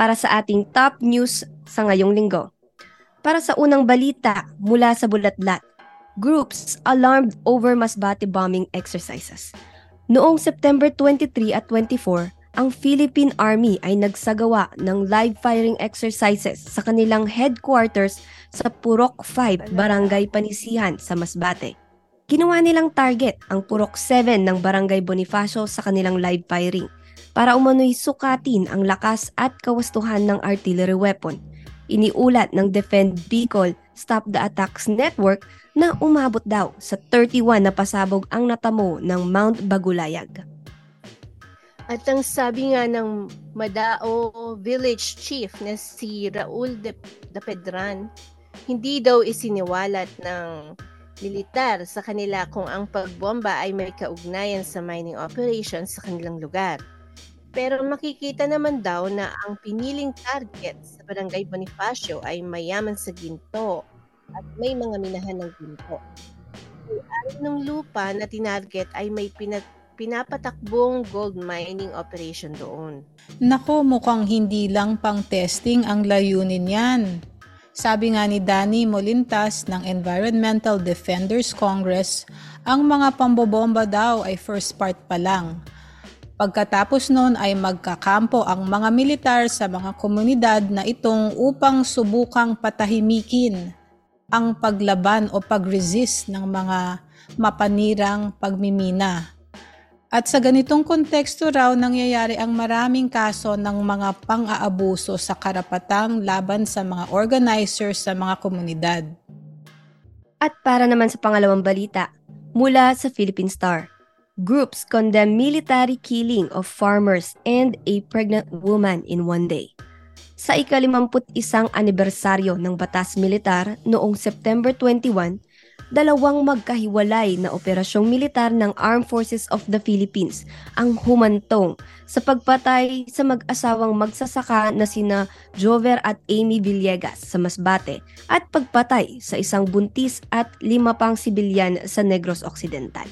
para sa ating top news sa ngayong linggo. Para sa unang balita mula sa Bulatlat, groups alarmed over Masbate bombing exercises. Noong September 23 at 24, ang Philippine Army ay nagsagawa ng live firing exercises sa kanilang headquarters sa Purok 5, Barangay Panisihan sa Masbate. Ginawa nilang target ang Purok 7 ng Barangay Bonifacio sa kanilang live firing para umano'y sukatin ang lakas at kawastuhan ng artillery weapon. Iniulat ng Defend Bicol Stop the Attacks Network na umabot daw sa 31 na pasabog ang natamo ng Mount Bagulayag. At ang sabi nga ng Madao Village Chief na si Raul de, de Pedran, hindi daw isiniwalat ng militar sa kanila kung ang pagbomba ay may kaugnayan sa mining operations sa kanilang lugar. Pero makikita naman daw na ang piniling target sa Barangay Bonifacio ay mayaman sa ginto at may mga minahan ng ginto. Ang ng lupa na tinarget ay may pinag pinapatakbong gold mining operation doon. Nako, mukhang hindi lang pang testing ang layunin yan. Sabi nga ni Danny Molintas ng Environmental Defenders Congress, ang mga pambobomba daw ay first part pa lang. Pagkatapos noon ay magkakampo ang mga militar sa mga komunidad na itong upang subukang patahimikin ang paglaban o pag-resist ng mga mapanirang pagmimina. At sa ganitong konteksto raw nangyayari ang maraming kaso ng mga pang-aabuso sa karapatang laban sa mga organizers sa mga komunidad. At para naman sa pangalawang balita, mula sa Philippine Star, groups condemn military killing of farmers and a pregnant woman in one day. Sa ikalimamput isang anibersaryo ng Batas Militar noong September 21, dalawang magkahiwalay na operasyong militar ng Armed Forces of the Philippines ang humantong sa pagpatay sa mag-asawang magsasaka na sina Jover at Amy Villegas sa Masbate at pagpatay sa isang buntis at lima pang sibilyan sa Negros Occidental.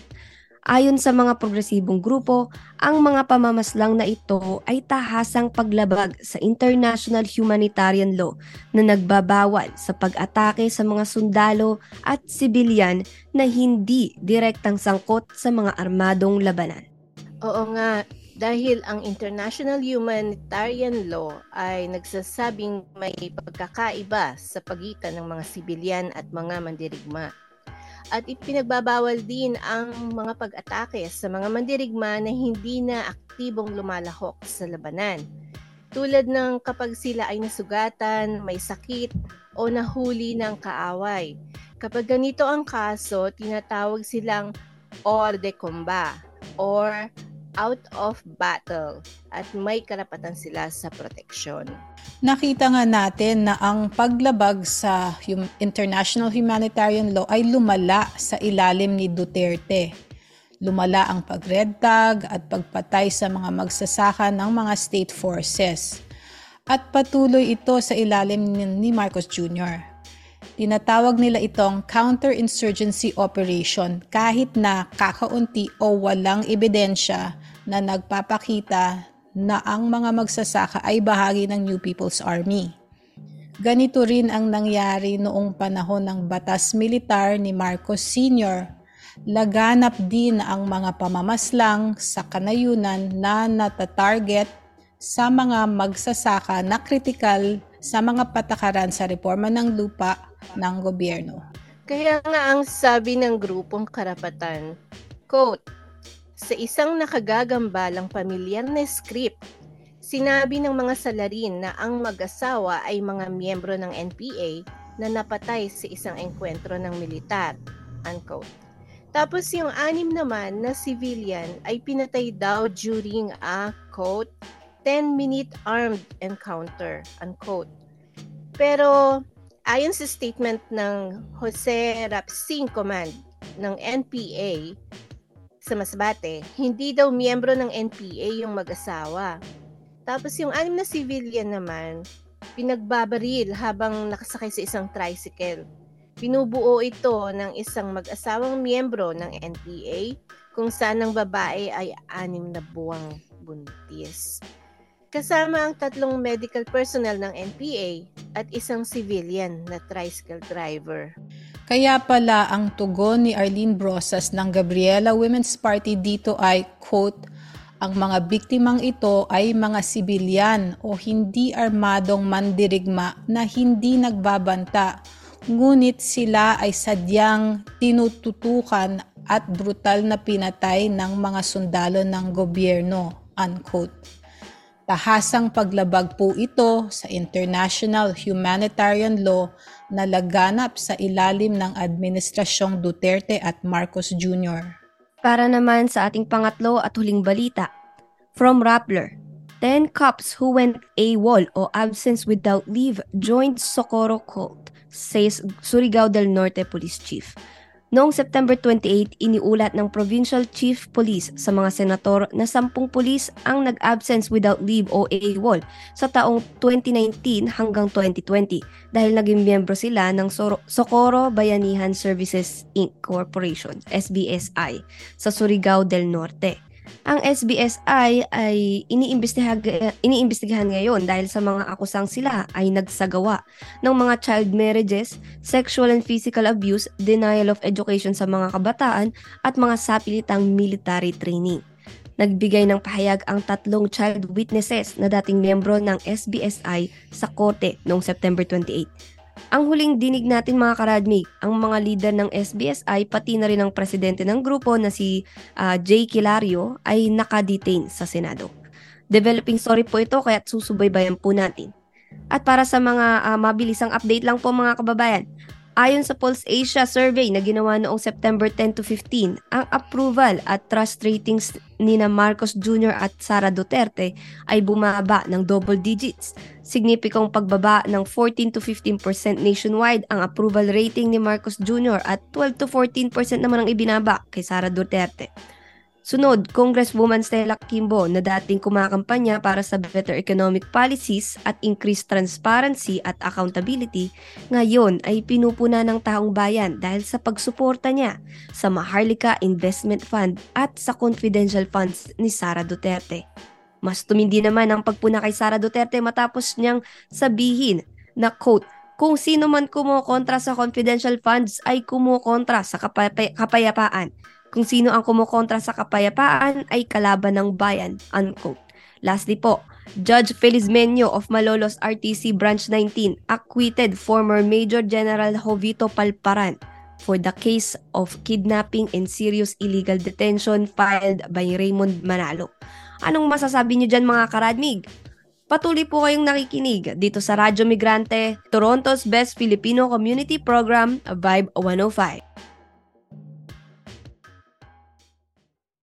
Ayon sa mga progresibong grupo, ang mga pamamaslang na ito ay tahasang paglabag sa international humanitarian law na nagbabawal sa pag-atake sa mga sundalo at sibilyan na hindi direktang sangkot sa mga armadong labanan. Oo nga, dahil ang international humanitarian law ay nagsasabing may pagkakaiba sa pagitan ng mga sibilyan at mga mandirigma at ipinagbabawal din ang mga pag-atake sa mga mandirigma na hindi na aktibong lumalahok sa labanan. Tulad ng kapag sila ay nasugatan, may sakit, o nahuli ng kaaway. Kapag ganito ang kaso, tinatawag silang hors de combat or out of battle at may karapatan sila sa proteksyon. Nakita nga natin na ang paglabag sa hum- international humanitarian law ay lumala sa ilalim ni Duterte. Lumala ang pag-red tag at pagpatay sa mga magsasaka ng mga state forces. At patuloy ito sa ilalim ni Marcos Jr. Tinatawag nila itong counterinsurgency operation kahit na kakaunti o walang ebidensya na nagpapakita na ang mga magsasaka ay bahagi ng New People's Army. Ganito rin ang nangyari noong panahon ng batas militar ni Marcos Sr. Laganap din ang mga pamamaslang sa kanayunan na natatarget sa mga magsasaka na kritikal sa mga patakaran sa reforma ng lupa ng gobyerno. Kaya nga ang sabi ng grupong karapatan, quote, sa isang nakagagambalang pamilyar na script, sinabi ng mga salarin na ang mag-asawa ay mga miyembro ng NPA na napatay sa isang engkwentro ng militar. Unquote. Tapos yung anim naman na civilian ay pinatay daw during a, quote, 10-minute armed encounter, unquote. Pero ayon sa statement ng Jose Rapsing Command ng NPA, sa Masbate, hindi daw miyembro ng NPA yung mag-asawa. Tapos yung anim na civilian naman, pinagbabaril habang nakasakay sa isang tricycle. Pinubuo ito ng isang mag-asawang miyembro ng NPA kung saan ang babae ay anim na buwang buntis. kasama ang tatlong medical personnel ng NPA at isang civilian na tricycle driver. Kaya pala ang tugon ni Arlene Brosas ng Gabriela Women's Party dito ay, quote, ang mga biktimang ito ay mga sibilyan o hindi armadong mandirigma na hindi nagbabanta, ngunit sila ay sadyang tinututukan at brutal na pinatay ng mga sundalo ng gobyerno. Unquote. Tahasang paglabag po ito sa international humanitarian law na laganap sa ilalim ng Administrasyong Duterte at Marcos Jr. Para naman sa ating pangatlo at huling balita, from Rappler, 10 cops who went AWOL o absence without leave joined Socorro cult, says Surigao del Norte Police Chief. Noong September 28, iniulat ng Provincial Chief Police sa mga senator na sampung pulis ang nag-absence without leave o AWOL sa taong 2019 hanggang 2020 dahil naging miyembro sila ng Socorro Bayanihan Services Inc. Corporation, SBSI, sa Surigao del Norte. Ang SBSI ay iniimbestigahan, iniimbestigahan ngayon dahil sa mga akusang sila ay nagsagawa ng mga child marriages, sexual and physical abuse, denial of education sa mga kabataan at mga sapilitang military training. Nagbigay ng pahayag ang tatlong child witnesses na dating miyembro ng SBSI sa korte noong September 28 ang huling dinig natin mga karadmig, ang mga leader ng SBSI pati na rin ang presidente ng grupo na si uh, Jay Kilario ay nakadetain sa Senado. Developing story po ito kaya susubaybayan po natin. At para sa mga uh, mabilisang update lang po mga kababayan, Ayon sa Pulse Asia survey na ginawa noong September 10 to 15, ang approval at trust ratings ni na Marcos Jr. at Sara Duterte ay bumaba ng double digits. Signipikong pagbaba ng 14 to 15% nationwide ang approval rating ni Marcos Jr. at 12 to 14% naman ang ibinaba kay Sara Duterte. Sunod, Congresswoman Stella Kimbo na dating kumakampanya para sa better economic policies at increased transparency at accountability, ngayon ay pinupuna ng taong bayan dahil sa pagsuporta niya sa Maharlika Investment Fund at sa confidential funds ni Sara Duterte. Mas tumindi naman ang pagpuna kay Sara Duterte matapos niyang sabihin na quote, kung sino man kumukontra sa confidential funds ay kumukontra sa kapay- kapayapaan kung sino ang kumukontra sa kapayapaan ay kalaban ng bayan. Unquote. Lastly po, Judge Felizmenio of Malolos RTC Branch 19 acquitted former Major General Jovito Palparan for the case of kidnapping and serious illegal detention filed by Raymond Manalo. Anong masasabi niyo dyan mga karadmig? Patuloy po kayong nakikinig dito sa Radyo Migrante, Toronto's Best Filipino Community Program, Vibe 105.